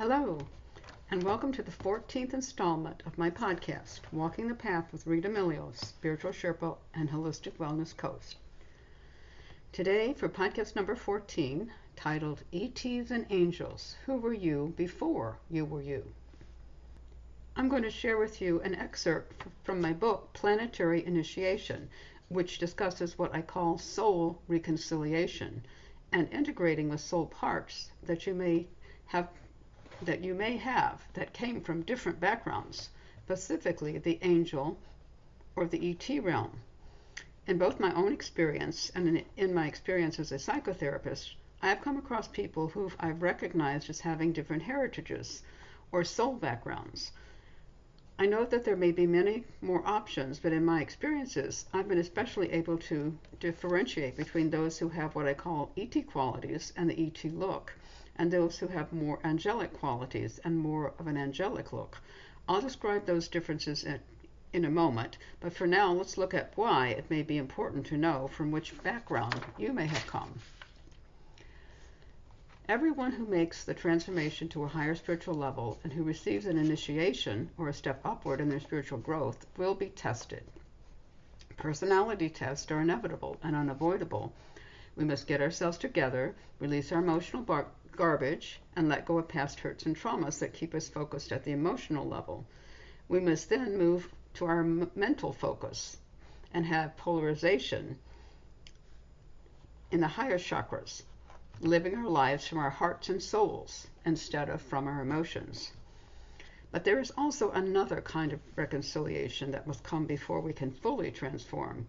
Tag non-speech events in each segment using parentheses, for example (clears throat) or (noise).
Hello, and welcome to the 14th installment of my podcast, Walking the Path with Rita Milios, Spiritual Sherpa and Holistic Wellness Coach. Today, for podcast number 14, titled ETs and Angels Who Were You Before You Were You? I'm going to share with you an excerpt from my book, Planetary Initiation, which discusses what I call soul reconciliation and integrating with soul parts that you may have that you may have that came from different backgrounds, specifically the angel or the ET realm. In both my own experience and in, my experience as a psychotherapist, I have come across people who I've recognized as having different heritages or soul backgrounds. I know that there may be many more options, but in my experiences, I've been especially able to differentiate between those who have what I call ET qualities and the ET look, and those who have more angelic qualities and more of an angelic look. I'll describe those differences in, in a moment, but for now, let's look at why it may be important to know from which background you may have come. Everyone who makes the transformation to a higher spiritual level and who receives an initiation or a step upward in their spiritual growth will be tested. Personality tests are inevitable and unavoidable. We must get ourselves together, release our emotional bar- garbage, and let go of past hurts and traumas that keep us focused at the emotional level. We must then move to our m- mental focus and have polarization in the higher chakras, living our lives from our hearts and souls instead of from our emotions. But there is also another kind of reconciliation that must come before we can fully transform.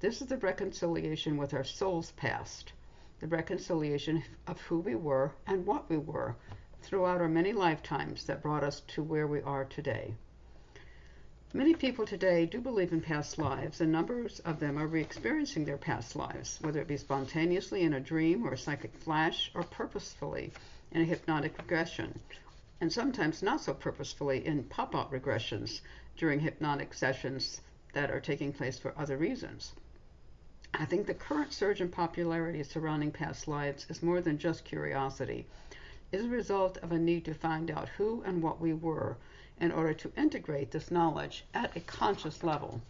This is the reconciliation with our soul's past the reconciliation of who we were and what we were throughout our many lifetimes that brought us to where we are today. Many people today do believe in past lives, and numbers of them are re experiencing their past lives, whether it be spontaneously in a dream or a psychic flash, or purposefully in a hypnotic regression, and sometimes not so purposefully in pop out regressions during hypnotic sessions that are taking place for other reasons. I think the current surge in popularity surrounding past lives is more than just curiosity. It is a result of a need to find out who and what we were in order to integrate this knowledge at a conscious level.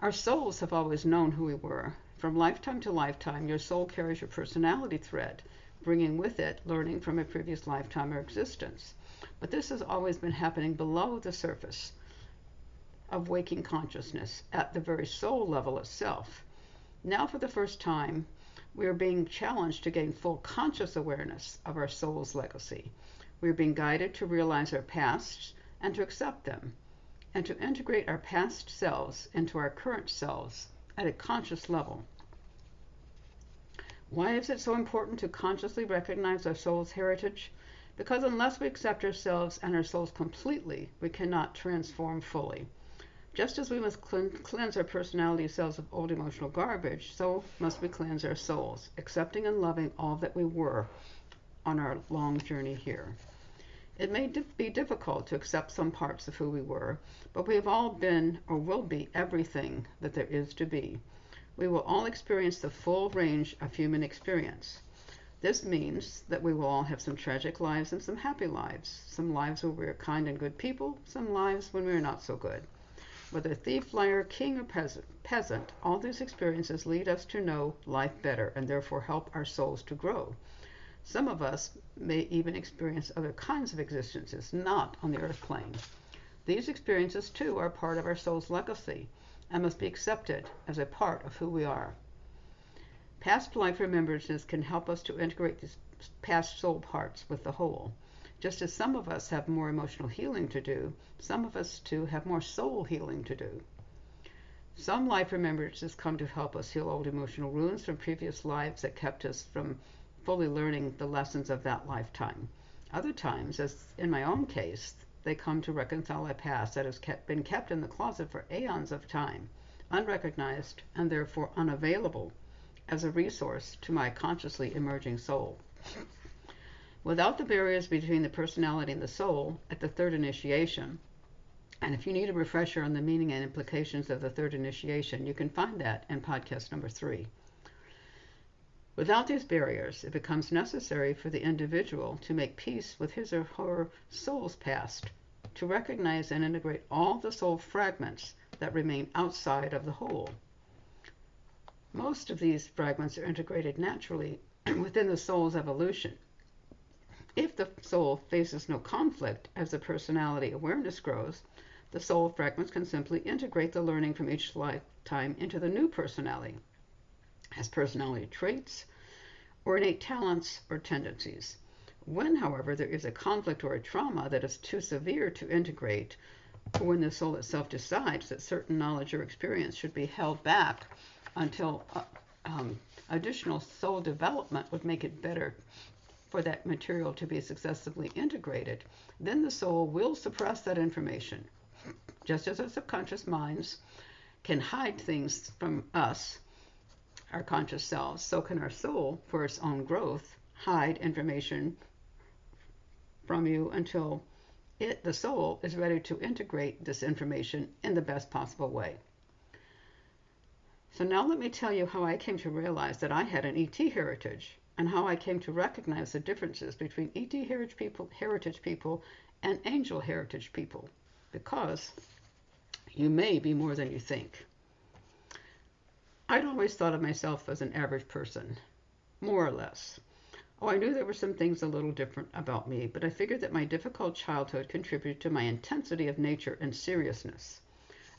Our souls have always known who we were. From lifetime to lifetime, your soul carries your personality thread, bringing with it learning from a previous lifetime or existence. But this has always been happening below the surface of waking consciousness at the very soul level itself. Now, for the first time, we are being challenged to gain full conscious awareness of our soul's legacy. We are being guided to realize our pasts and to accept them, and to integrate our past selves into our current selves at a conscious level. Why is it so important to consciously recognize our soul's heritage? Because unless we accept ourselves and our souls completely, we cannot transform fully. Just as we must cleanse our personality cells of old emotional garbage, so must we cleanse our souls, accepting and loving all that we were on our long journey here. It may be difficult to accept some parts of who we were, but we have all been or will be everything that there is to be. We will all experience the full range of human experience. This means that we will all have some tragic lives and some happy lives, some lives where we are kind and good people, some lives when we are not so good. Whether thief, liar, king, or peasant, all these experiences lead us to know life better and therefore help our souls to grow. Some of us may even experience other kinds of existences not on the earth plane. These experiences, too, are part of our soul's legacy and must be accepted as a part of who we are. Past life remembrances can help us to integrate these past soul parts with the whole. Just as some of us have more emotional healing to do, some of us too have more soul healing to do. Some life remembrances come to help us heal old emotional wounds from previous lives that kept us from fully learning the lessons of that lifetime. Other times, as in my own case, they come to reconcile a past that has kept, been kept in the closet for aeons of time, unrecognized and therefore unavailable as a resource to my consciously emerging soul. Without the barriers between the personality and the soul at the third initiation, and if you need a refresher on the meaning and implications of the third initiation, you can find that in podcast number three. Without these barriers, it becomes necessary for the individual to make peace with his or her soul's past, to recognize and integrate all the soul fragments that remain outside of the whole. Most of these fragments are integrated naturally (clears throat) within the soul's evolution. If the soul faces no conflict as the personality awareness grows, the soul fragments can simply integrate the learning from each lifetime into the new personality as personality traits or innate talents or tendencies. When, however, there is a conflict or a trauma that is too severe to integrate, or when the soul itself decides that certain knowledge or experience should be held back until uh, um, additional soul development would make it better for that material to be successfully integrated, then the soul will suppress that information. Just as our subconscious minds can hide things from us, our conscious selves, so can our soul, for its own growth, hide information from you until it, the soul, is ready to integrate this information in the best possible way. So now let me tell you how I came to realize that I had an ET heritage and how I came to recognize the differences between ET heritage people, heritage people and angel heritage people because you may be more than you think. I'd always thought of myself as an average person, more or less. Oh, I knew there were some things a little different about me, but I figured that my difficult childhood contributed to my intensity of nature and seriousness.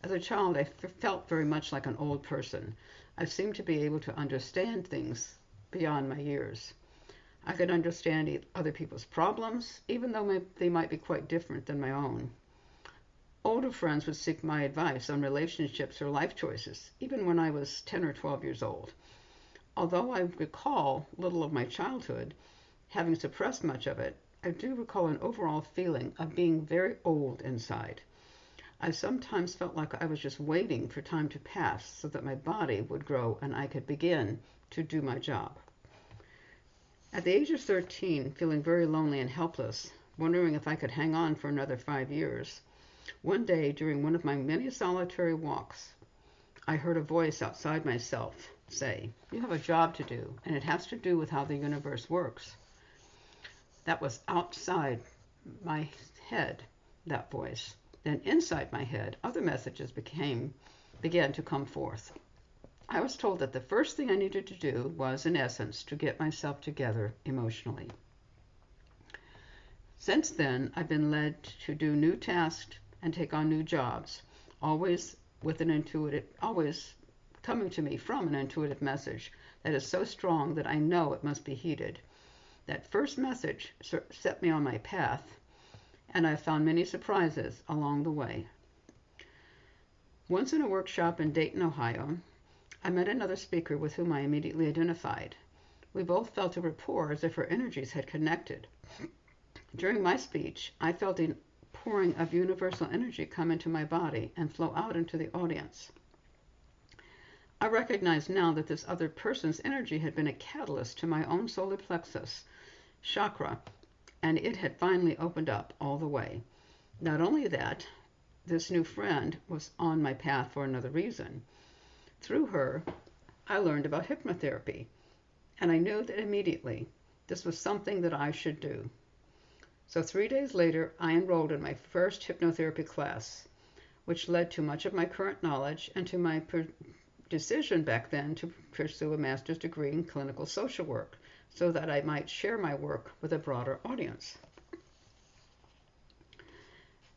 As a child, I felt very much like an old person. I seemed to be able to understand things beyond my years. I could understand other people's problems, even though they might be quite different than my own. Older friends would seek my advice on relationships or life choices, even when I was 10 or 12 years old. Although I recall little of my childhood, having suppressed much of it, I do recall an overall feeling of being very old inside. I sometimes felt like I was just waiting for time to pass so that my body would grow and I could begin to do my job. At the age of 13, feeling very lonely and helpless, wondering if I could hang on for another five years, one day during one of my many solitary walks, I heard a voice outside myself say, You have a job to do, and it has to do with how the universe works. That was outside my head, that voice. Then inside my head, other messages became began to come forth. I was told that the first thing I needed to do was, in essence, to get myself together emotionally. Since then, I've been led to do new tasks and take on new jobs, always with an intuitive, always coming to me from an intuitive message that is so strong that I know it must be heeded. That first message set me on my path and I found many surprises along the way. Once in a workshop in Dayton, Ohio, I met another speaker with whom I immediately identified. We both felt a rapport as if our energies had connected. During my speech, I felt a pouring of universal energy come into my body and flow out into the audience. I recognize now that this other person's energy had been a catalyst to my own solar plexus chakra and it had finally opened up all the way. Not only that, this new friend was on my path for another reason. Through her, I learned about hypnotherapy, and I knew that immediately this was something that I should do. So, three days later, I enrolled in my first hypnotherapy class, which led to much of my current knowledge and to my per- decision back then to pursue a master's degree in clinical social work so that I might share my work with a broader audience.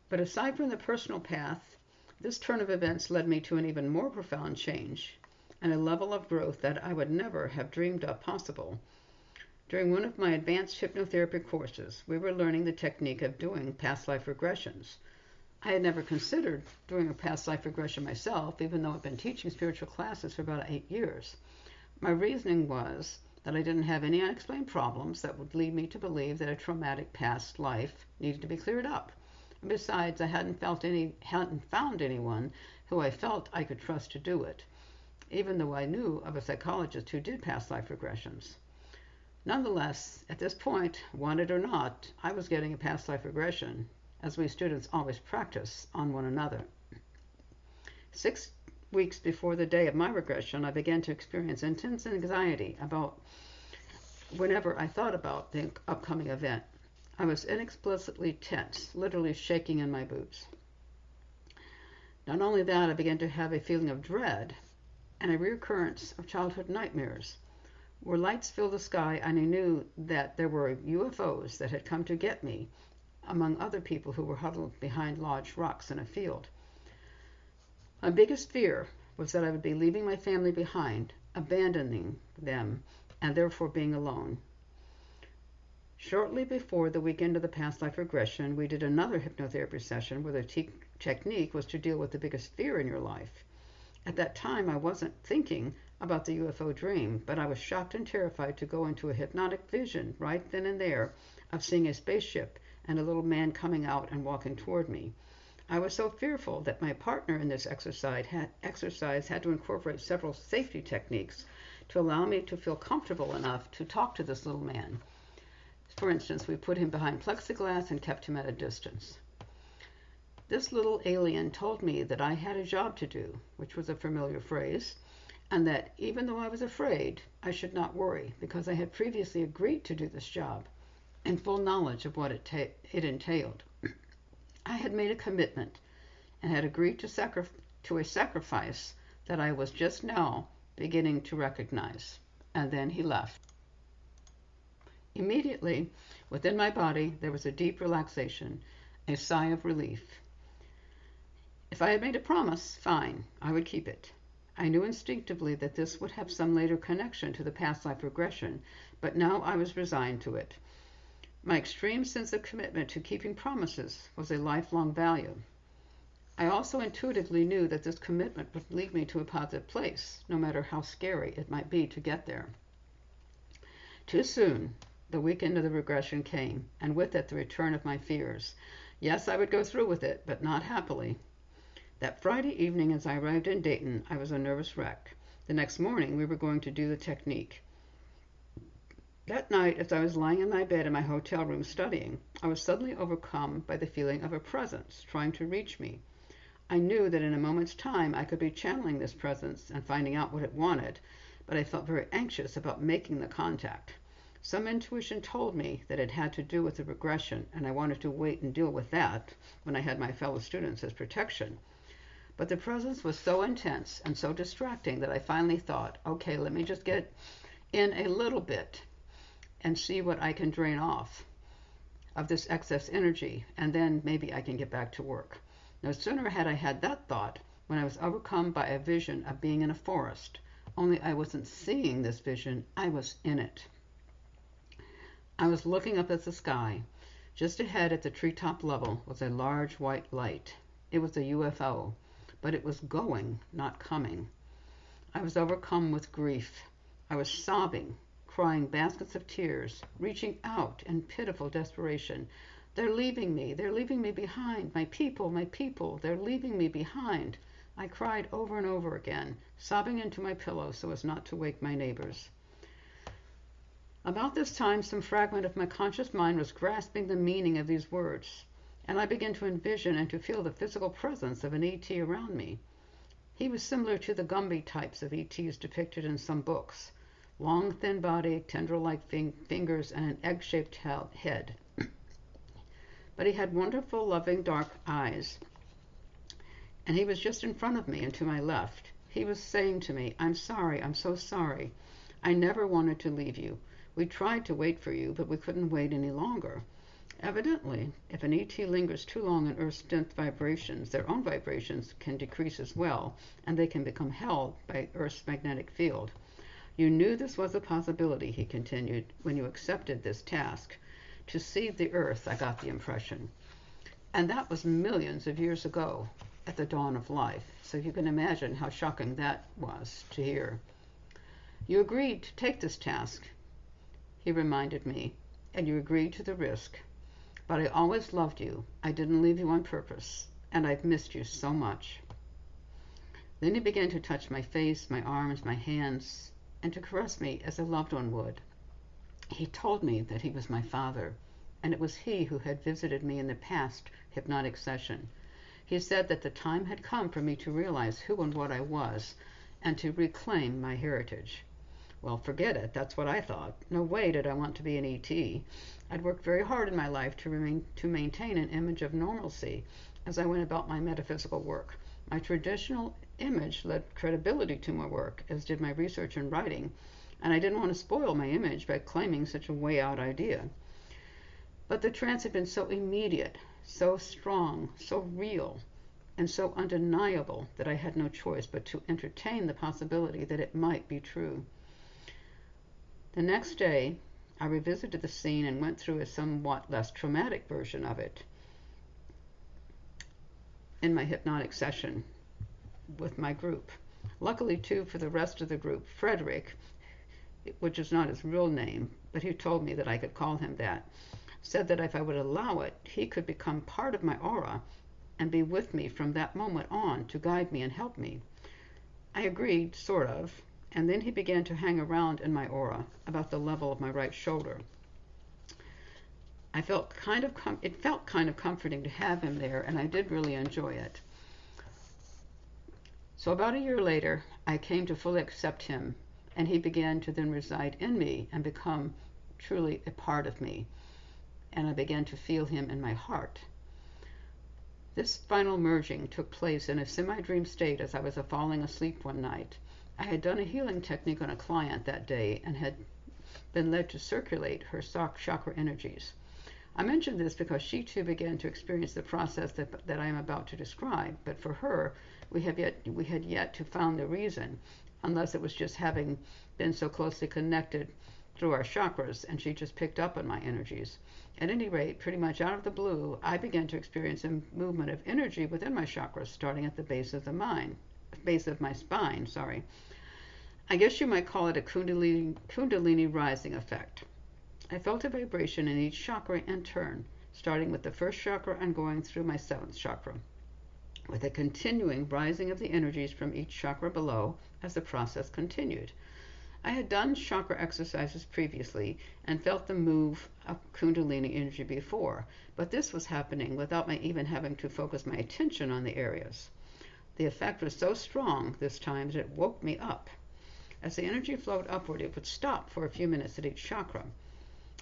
But aside from the personal path, this turn of events led me to an even more profound change and a level of growth that I would never have dreamed of possible. During one of my advanced hypnotherapy courses, we were learning the technique of doing past life regressions. I had never considered doing a past life regression myself, even though I've been teaching spiritual classes for about eight years. My reasoning was that I didn't have any unexplained problems that would lead me to believe that a traumatic past life needed to be cleared up. And besides, I hadn't felt any hadn't found anyone who I felt I could trust to do it, even though I knew of a psychologist who did past life regressions. Nonetheless, at this point, wanted or not, I was getting a past life regression, as we students always practice on one another. Six weeks before the day of my regression, I began to experience intense anxiety about whenever I thought about the upcoming event. I was inexplicably tense, literally shaking in my boots. Not only that, I began to have a feeling of dread and a recurrence of childhood nightmares. Where lights filled the sky, and I knew that there were UFOs that had come to get me, among other people who were huddled behind large rocks in a field. My biggest fear was that I would be leaving my family behind, abandoning them, and therefore being alone. Shortly before the weekend of the past life regression, we did another hypnotherapy session where the te- technique was to deal with the biggest fear in your life. At that time, I wasn't thinking about the UFO dream, but I was shocked and terrified to go into a hypnotic vision right then and there of seeing a spaceship and a little man coming out and walking toward me. I was so fearful that my partner in this exercise had, exercise had to incorporate several safety techniques to allow me to feel comfortable enough to talk to this little man. For instance, we put him behind plexiglass and kept him at a distance. This little alien told me that I had a job to do, which was a familiar phrase, and that even though I was afraid, I should not worry because I had previously agreed to do this job in full knowledge of what it, it entailed. (clears throat) I had made a commitment and had agreed to, sacri- to a sacrifice that I was just now beginning to recognize. And then he left. Immediately, within my body, there was a deep relaxation, a sigh of relief. If I had made a promise, fine, I would keep it. I knew instinctively that this would have some later connection to the past life regression, but now I was resigned to it. My extreme sense of commitment to keeping promises was a lifelong value. I also intuitively knew that this commitment would lead me to a positive place, no matter how scary it might be to get there. Too soon, the weekend of the regression came, and with it the return of my fears. Yes, I would go through with it, but not happily. That Friday evening, as I arrived in Dayton, I was a nervous wreck. The next morning, we were going to do the technique. That night, as I was lying in my bed in my hotel room studying, I was suddenly overcome by the feeling of a presence trying to reach me. I knew that in a moment's time I could be channeling this presence and finding out what it wanted, but I felt very anxious about making the contact. Some intuition told me that it had to do with the regression, and I wanted to wait and deal with that when I had my fellow students as protection. But the presence was so intense and so distracting that I finally thought, okay, let me just get in a little bit and see what I can drain off of this excess energy, and then maybe I can get back to work. No sooner had I had that thought when I was overcome by a vision of being in a forest, only I wasn't seeing this vision, I was in it. I was looking up at the sky. Just ahead at the treetop level was a large white light. It was a UFO, but it was going, not coming. I was overcome with grief. I was sobbing, crying baskets of tears, reaching out in pitiful desperation. They're leaving me. They're leaving me behind. My people, my people, they're leaving me behind. I cried over and over again, sobbing into my pillow so as not to wake my neighbors. About this time, some fragment of my conscious mind was grasping the meaning of these words, and I began to envision and to feel the physical presence of an ET around me. He was similar to the Gumby types of ETs depicted in some books long, thin body, tendril like fing- fingers, and an egg shaped head. (clears throat) but he had wonderful, loving, dark eyes. And he was just in front of me and to my left. He was saying to me, I'm sorry, I'm so sorry. I never wanted to leave you. We tried to wait for you, but we couldn't wait any longer. Evidently, if an ET lingers too long in Earth's dense vibrations, their own vibrations can decrease as well, and they can become held by Earth's magnetic field. You knew this was a possibility, he continued, when you accepted this task. To see the Earth, I got the impression. And that was millions of years ago, at the dawn of life, so you can imagine how shocking that was to hear. You agreed to take this task, he reminded me, and you agreed to the risk. But I always loved you. I didn't leave you on purpose, and I've missed you so much. Then he began to touch my face, my arms, my hands, and to caress me as a loved one would. He told me that he was my father, and it was he who had visited me in the past hypnotic session. He said that the time had come for me to realize who and what I was, and to reclaim my heritage. Well, forget it. That's what I thought. No way did I want to be an ET. I'd worked very hard in my life to, remain, to maintain an image of normalcy as I went about my metaphysical work. My traditional image led credibility to my work, as did my research and writing, and I didn't want to spoil my image by claiming such a way out idea. But the trance had been so immediate, so strong, so real, and so undeniable that I had no choice but to entertain the possibility that it might be true. The next day, I revisited the scene and went through a somewhat less traumatic version of it in my hypnotic session with my group. Luckily, too, for the rest of the group, Frederick, which is not his real name, but he told me that I could call him that, said that if I would allow it, he could become part of my aura and be with me from that moment on to guide me and help me. I agreed, sort of, and then he began to hang around in my aura about the level of my right shoulder. I felt kind of com- it felt kind of comforting to have him there, and I did really enjoy it. So about a year later, I came to fully accept him, and he began to then reside in me and become truly a part of me. And I began to feel him in my heart. This final merging took place in a semi dream state as I was falling asleep one night. I had done a healing technique on a client that day and had been led to circulate her chakra energies. I mention this because she too began to experience the process that, that I am about to describe, but for her, we have yet we had yet to find the reason, unless it was just having been so closely connected through our chakras, and she just picked up on my energies. At any rate, pretty much out of the blue, I began to experience a movement of energy within my chakras, starting at the base of the mind, base of my spine. Sorry. I guess you might call it a kundalini, kundalini rising effect. I felt a vibration in each chakra in turn, starting with the first chakra and going through my seventh chakra with a continuing rising of the energies from each chakra below as the process continued. I had done chakra exercises previously and felt the move of Kundalini energy before, but this was happening without my even having to focus my attention on the areas. The effect was so strong this time that it woke me up. As the energy flowed upward, it would stop for a few minutes at each chakra.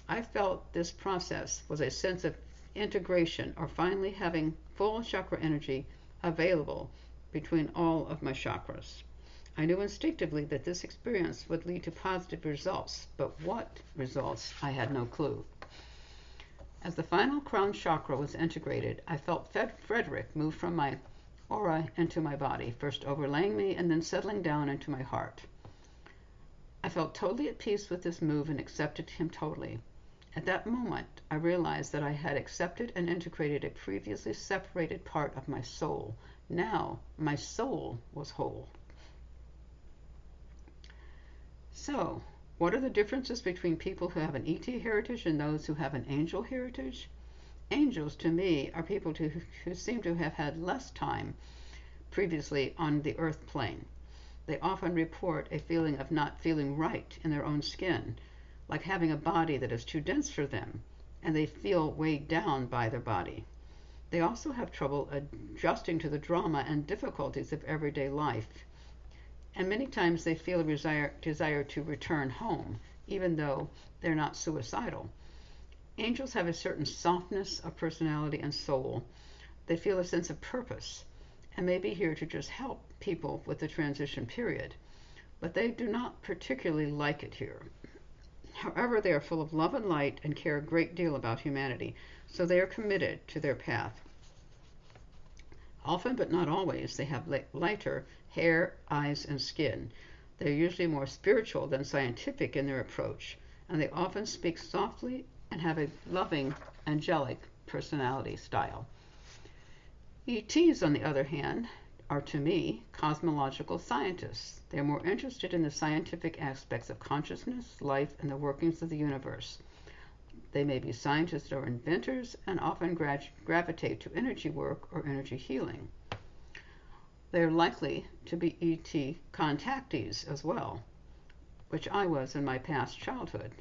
I felt this process was a sense of integration or finally having full chakra energy available between all of my chakras. I knew instinctively that this experience would lead to positive results, but what results I had no clue. As the final crown chakra was integrated, I felt Fred- Frederick move from my aura into my body, first overlaying me and then settling down into my heart. I felt totally at peace with this move and accepted him totally. At that moment, I realized that I had accepted and integrated a previously separated part of my soul. Now, my soul was whole. So, what are the differences between people who have an ET heritage and those who have an angel heritage? Angels, to me, are people to, who seem to have had less time previously on the earth plane. They often report a feeling of not feeling right in their own skin like having a body that is too dense for them, and they feel weighed down by their body. They also have trouble adjusting to the drama and difficulties of everyday life, and many times they feel a desire, desire to return home, even though they're not suicidal. Angels have a certain softness of personality and soul. They feel a sense of purpose and may be here to just help people with the transition period, but they do not particularly like it here. However, they are full of love and light and care a great deal about humanity, so they are committed to their path. Often, but not always, they have lighter hair, eyes, and skin. They are usually more spiritual than scientific in their approach, and they often speak softly and have a loving, angelic personality style. ETs, on the other hand, are to me cosmological scientists. They are more interested in the scientific aspects of consciousness, life, and the workings of the universe. They may be scientists or inventors and often gra- gravitate to energy work or energy healing. They are likely to be ET contactees as well, which I was in my past childhood.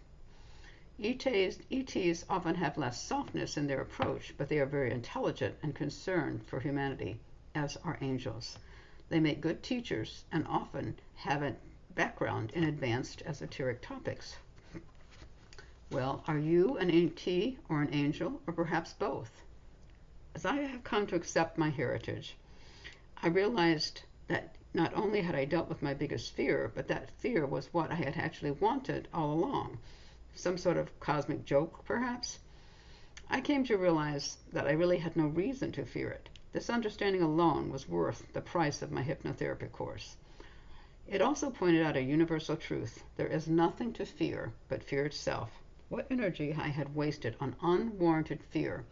ETs, ETs often have less softness in their approach, but they are very intelligent and concerned for humanity as are angels. They make good teachers and often have a background in advanced esoteric topics. Well, are you an ET or an angel, or perhaps both? As I have come to accept my heritage, I realized that not only had I dealt with my biggest fear, but that fear was what I had actually wanted all along. Some sort of cosmic joke, perhaps? I came to realize that I really had no reason to fear it. This understanding alone was worth the price of my hypnotherapy course. It also pointed out a universal truth there is nothing to fear but fear itself. What energy I had wasted on unwarranted fear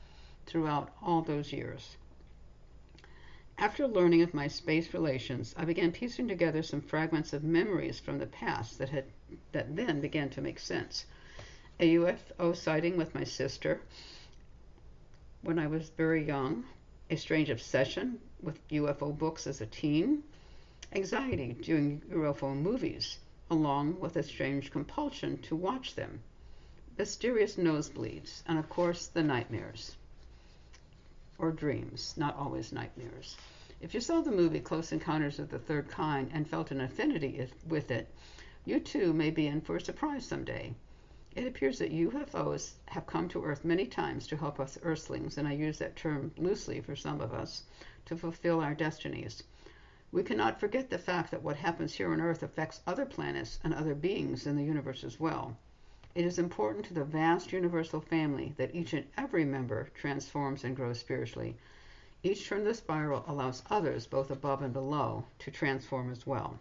throughout all those years. After learning of my space relations, I began piecing together some fragments of memories from the past that had that then began to make sense. A UFO sighting with my sister when I was very young, a strange obsession with UFO books as a teen, anxiety during UFO movies, along with a strange compulsion to watch them, mysterious nosebleeds, and of course the nightmares or dreams, not always nightmares. If you saw the movie Close Encounters of the Third Kind and felt an affinity with it, you too may be in for a surprise someday. It appears that UFOs have come to Earth many times to help us Earthlings, and I use that term loosely for some of us, to fulfill our destinies. We cannot forget the fact that what happens here on Earth affects other planets and other beings in the universe as well. It is important to the vast universal family that each and every member transforms and grows spiritually. Each turn of the spiral allows others, both above and below, to transform as well.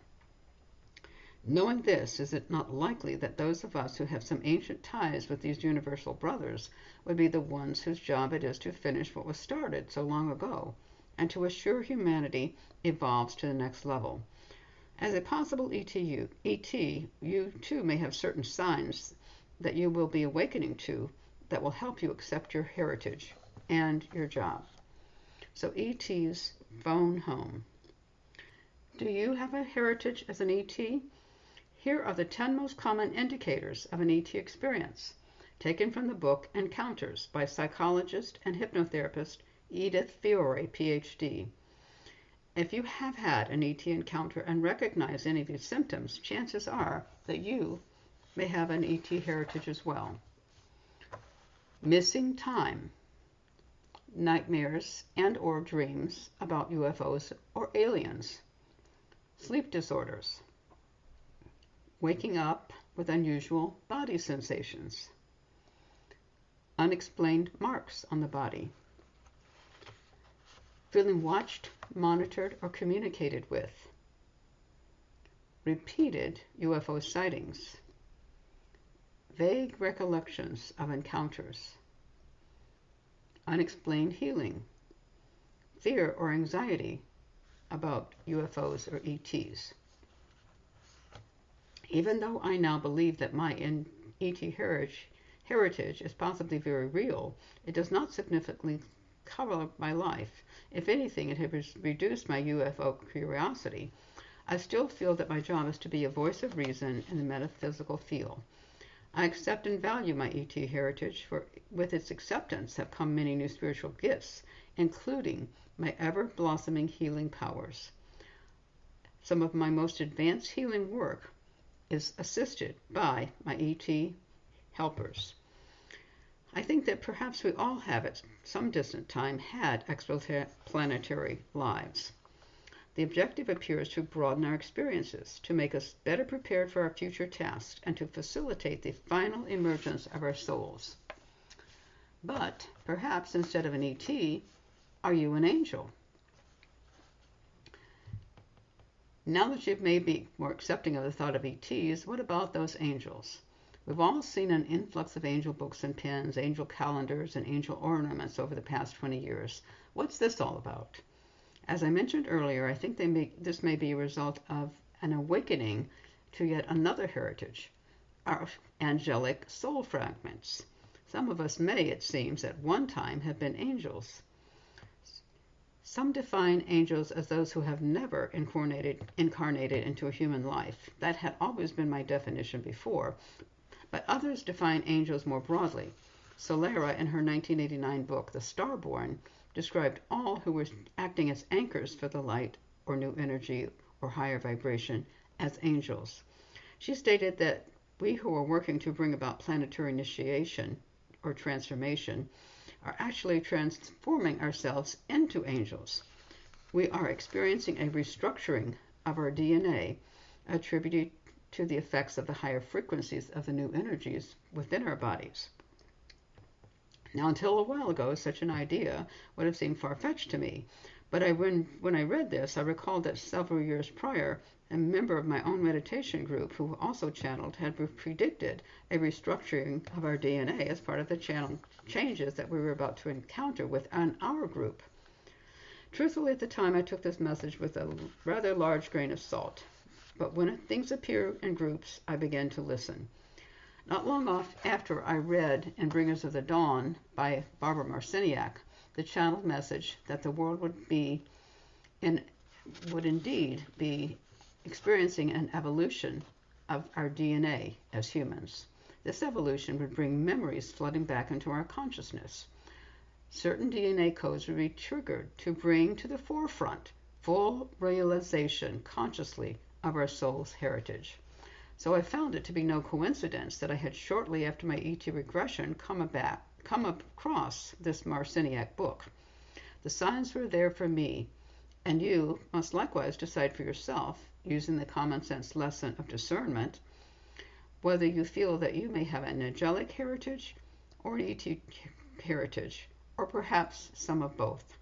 Knowing this, is it not likely that those of us who have some ancient ties with these universal brothers would be the ones whose job it is to finish what was started so long ago and to assure humanity evolves to the next level? As a possible ETU, ET, you too may have certain signs that you will be awakening to that will help you accept your heritage and your job. So ET's phone home. Do you have a heritage as an ET? Here are the 10 most common indicators of an ET experience, taken from the book Encounters by psychologist and hypnotherapist Edith Fiore, PhD. If you have had an ET encounter and recognize any of these symptoms, chances are that you may have an ET heritage as well. Missing time, nightmares and or dreams about UFOs or aliens. Sleep disorders, waking up with unusual body sensations, unexplained marks on the body, feeling watched, monitored, or communicated with, repeated UFO sightings, vague recollections of encounters, unexplained healing, fear or anxiety about UFOs or ETs. Even though I now believe that my ET heritage, heritage is possibly very real, it does not significantly cover my life. If anything, it has reduced my UFO curiosity. I still feel that my job is to be a voice of reason in the metaphysical field. I accept and value my ET heritage, for with its acceptance have come many new spiritual gifts, including my ever blossoming healing powers. Some of my most advanced healing work is assisted by my ET helpers. I think that perhaps we all have at some distant time had exoplanetary lives. The objective appears to broaden our experiences, to make us better prepared for our future tasks, and to facilitate the final emergence of our souls. But perhaps instead of an ET, are you an angel? Now that you may be more accepting of the thought of ETs, what about those angels? We've all seen an influx of angel books and pens, angel calendars, and angel ornaments over the past 20 years. What's this all about? As I mentioned earlier, I think may, this may be a result of an awakening to yet another heritage, our angelic soul fragments. Some of us may, it seems, at one time have been angels. Some define angels as those who have never incarnated, incarnated into a human life. That had always been my definition before, but others define angels more broadly. Solara, in her 1989 book, The Starborn, described all who were acting as anchors for the light or new energy or higher vibration as angels. She stated that we who are working to bring about planetary initiation or transformation are actually transforming ourselves into angels. We are experiencing a restructuring of our DNA attributed to the effects of the higher frequencies of the new energies within our bodies. Now, until a while ago, such an idea would have seemed far fetched to me. But I, when, when I read this, I recalled that several years prior, a member of my own meditation group who also channeled had predicted a restructuring of our DNA as part of the channel changes that we were about to encounter within our group. Truthfully, at the time, I took this message with a rather large grain of salt. But when things appear in groups, I began to listen. Not long after I read in Bringers of the Dawn by Barbara Marciniak the channeled message that the world would be in would indeed be experiencing an evolution of our DNA as humans. This evolution would bring memories flooding back into our consciousness. Certain DNA codes would be triggered to bring to the forefront full realization consciously of our soul's heritage. So I found it to be no coincidence that I had shortly after my ET regression come, about, come across this Marciniak book. The signs were there for me, and you must likewise decide for yourself, using the common sense lesson of discernment, whether you feel that you may have an angelic heritage or an ET heritage, or perhaps some of both.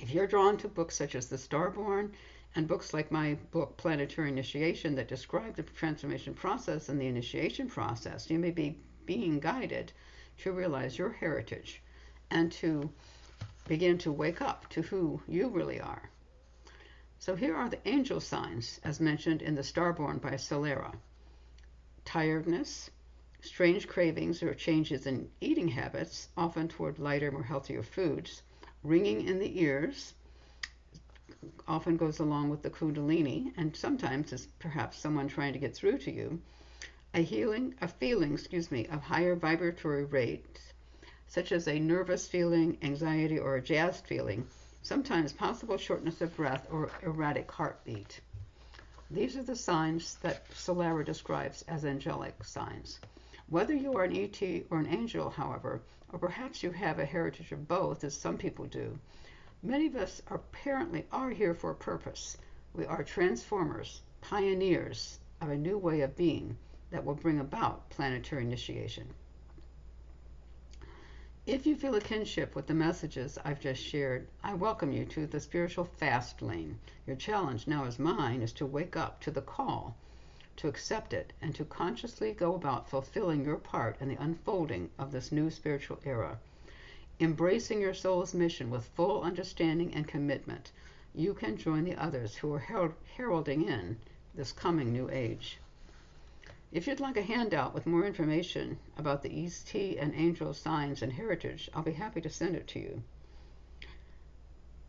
If you're drawn to books such as The Starborn and books like my book Planetary Initiation that describe the transformation process and the initiation process, you may be being guided to realize your heritage and to begin to wake up to who you really are. So here are the angel signs as mentioned in The Starborn by Solara. Tiredness, strange cravings or changes in eating habits, often toward lighter, more healthier foods, ringing in the ears, often goes along with the kundalini and sometimes is perhaps someone trying to get through to you. A healing a feeling excuse me of higher vibratory rates such as a nervous feeling anxiety or a jazzed feeling sometimes possible shortness of breath or erratic heartbeat these are the signs that Solara describes as angelic signs. Whether you are an ET or an angel, however, or perhaps you have a heritage of both, as some people do, Many of us apparently are here for a purpose. We are transformers, pioneers of a new way of being that will bring about planetary initiation. If you feel a kinship with the messages I've just shared, I welcome you to the spiritual fast lane. Your challenge now as mine is to wake up to the call, to accept it, and to consciously go about fulfilling your part in the unfolding of this new spiritual era embracing your soul's mission with full understanding and commitment, you can join the others who are heralding in this coming new age. If you'd like a handout with more information about the ET and angel signs and heritage, I'll be happy to send it to you.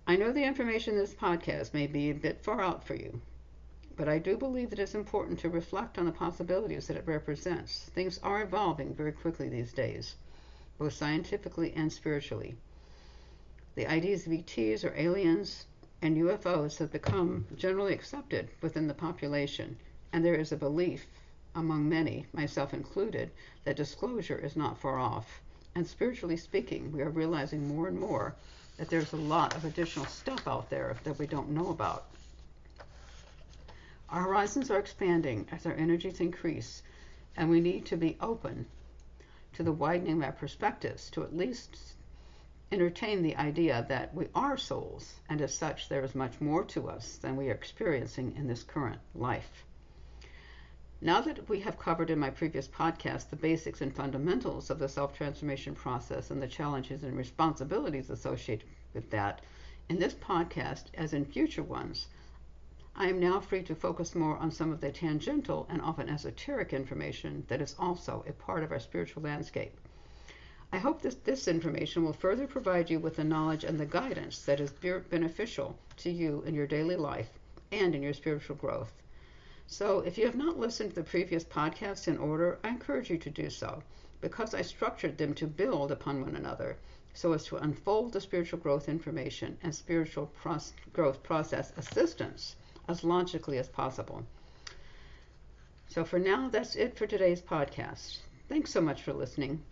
I know the information in this podcast may be a bit far out for you, but I do believe that it's important to reflect on the possibilities that it represents. Things are evolving very quickly these days both scientifically and spiritually. The ideas of ETs or aliens and UFOs have become generally accepted within the population, and there is a belief among many, myself included, that disclosure is not far off. And spiritually speaking, we are realizing more and more that there's a lot of additional stuff out there that we don't know about. Our horizons are expanding as our energies increase, and we need to be open to the widening of our perspectives to at least entertain the idea that we are souls, and as such, there is much more to us than we are experiencing in this current life. Now that we have covered in my previous podcast the basics and fundamentals of the self transformation process and the challenges and responsibilities associated with that, in this podcast, as in future ones, I am now free to focus more on some of the tangential and often esoteric information that is also a part of our spiritual landscape. I hope that this information will further provide you with the knowledge and the guidance that is beneficial to you in your daily life and in your spiritual growth. So, if you have not listened to the previous podcasts in order, I encourage you to do so because I structured them to build upon one another so as to unfold the spiritual growth information and spiritual growth process assistance as logically as possible. So for now, that's it for today's podcast. Thanks so much for listening.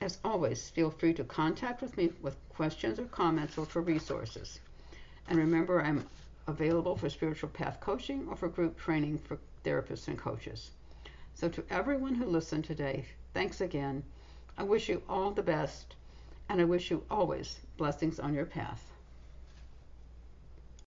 As always, feel free to contact with me with questions or comments or for resources. And remember, I'm available for spiritual path coaching or for group training for therapists and coaches. So, to everyone who listened today, thanks again. I wish you all the best, and I wish you always blessings on your path.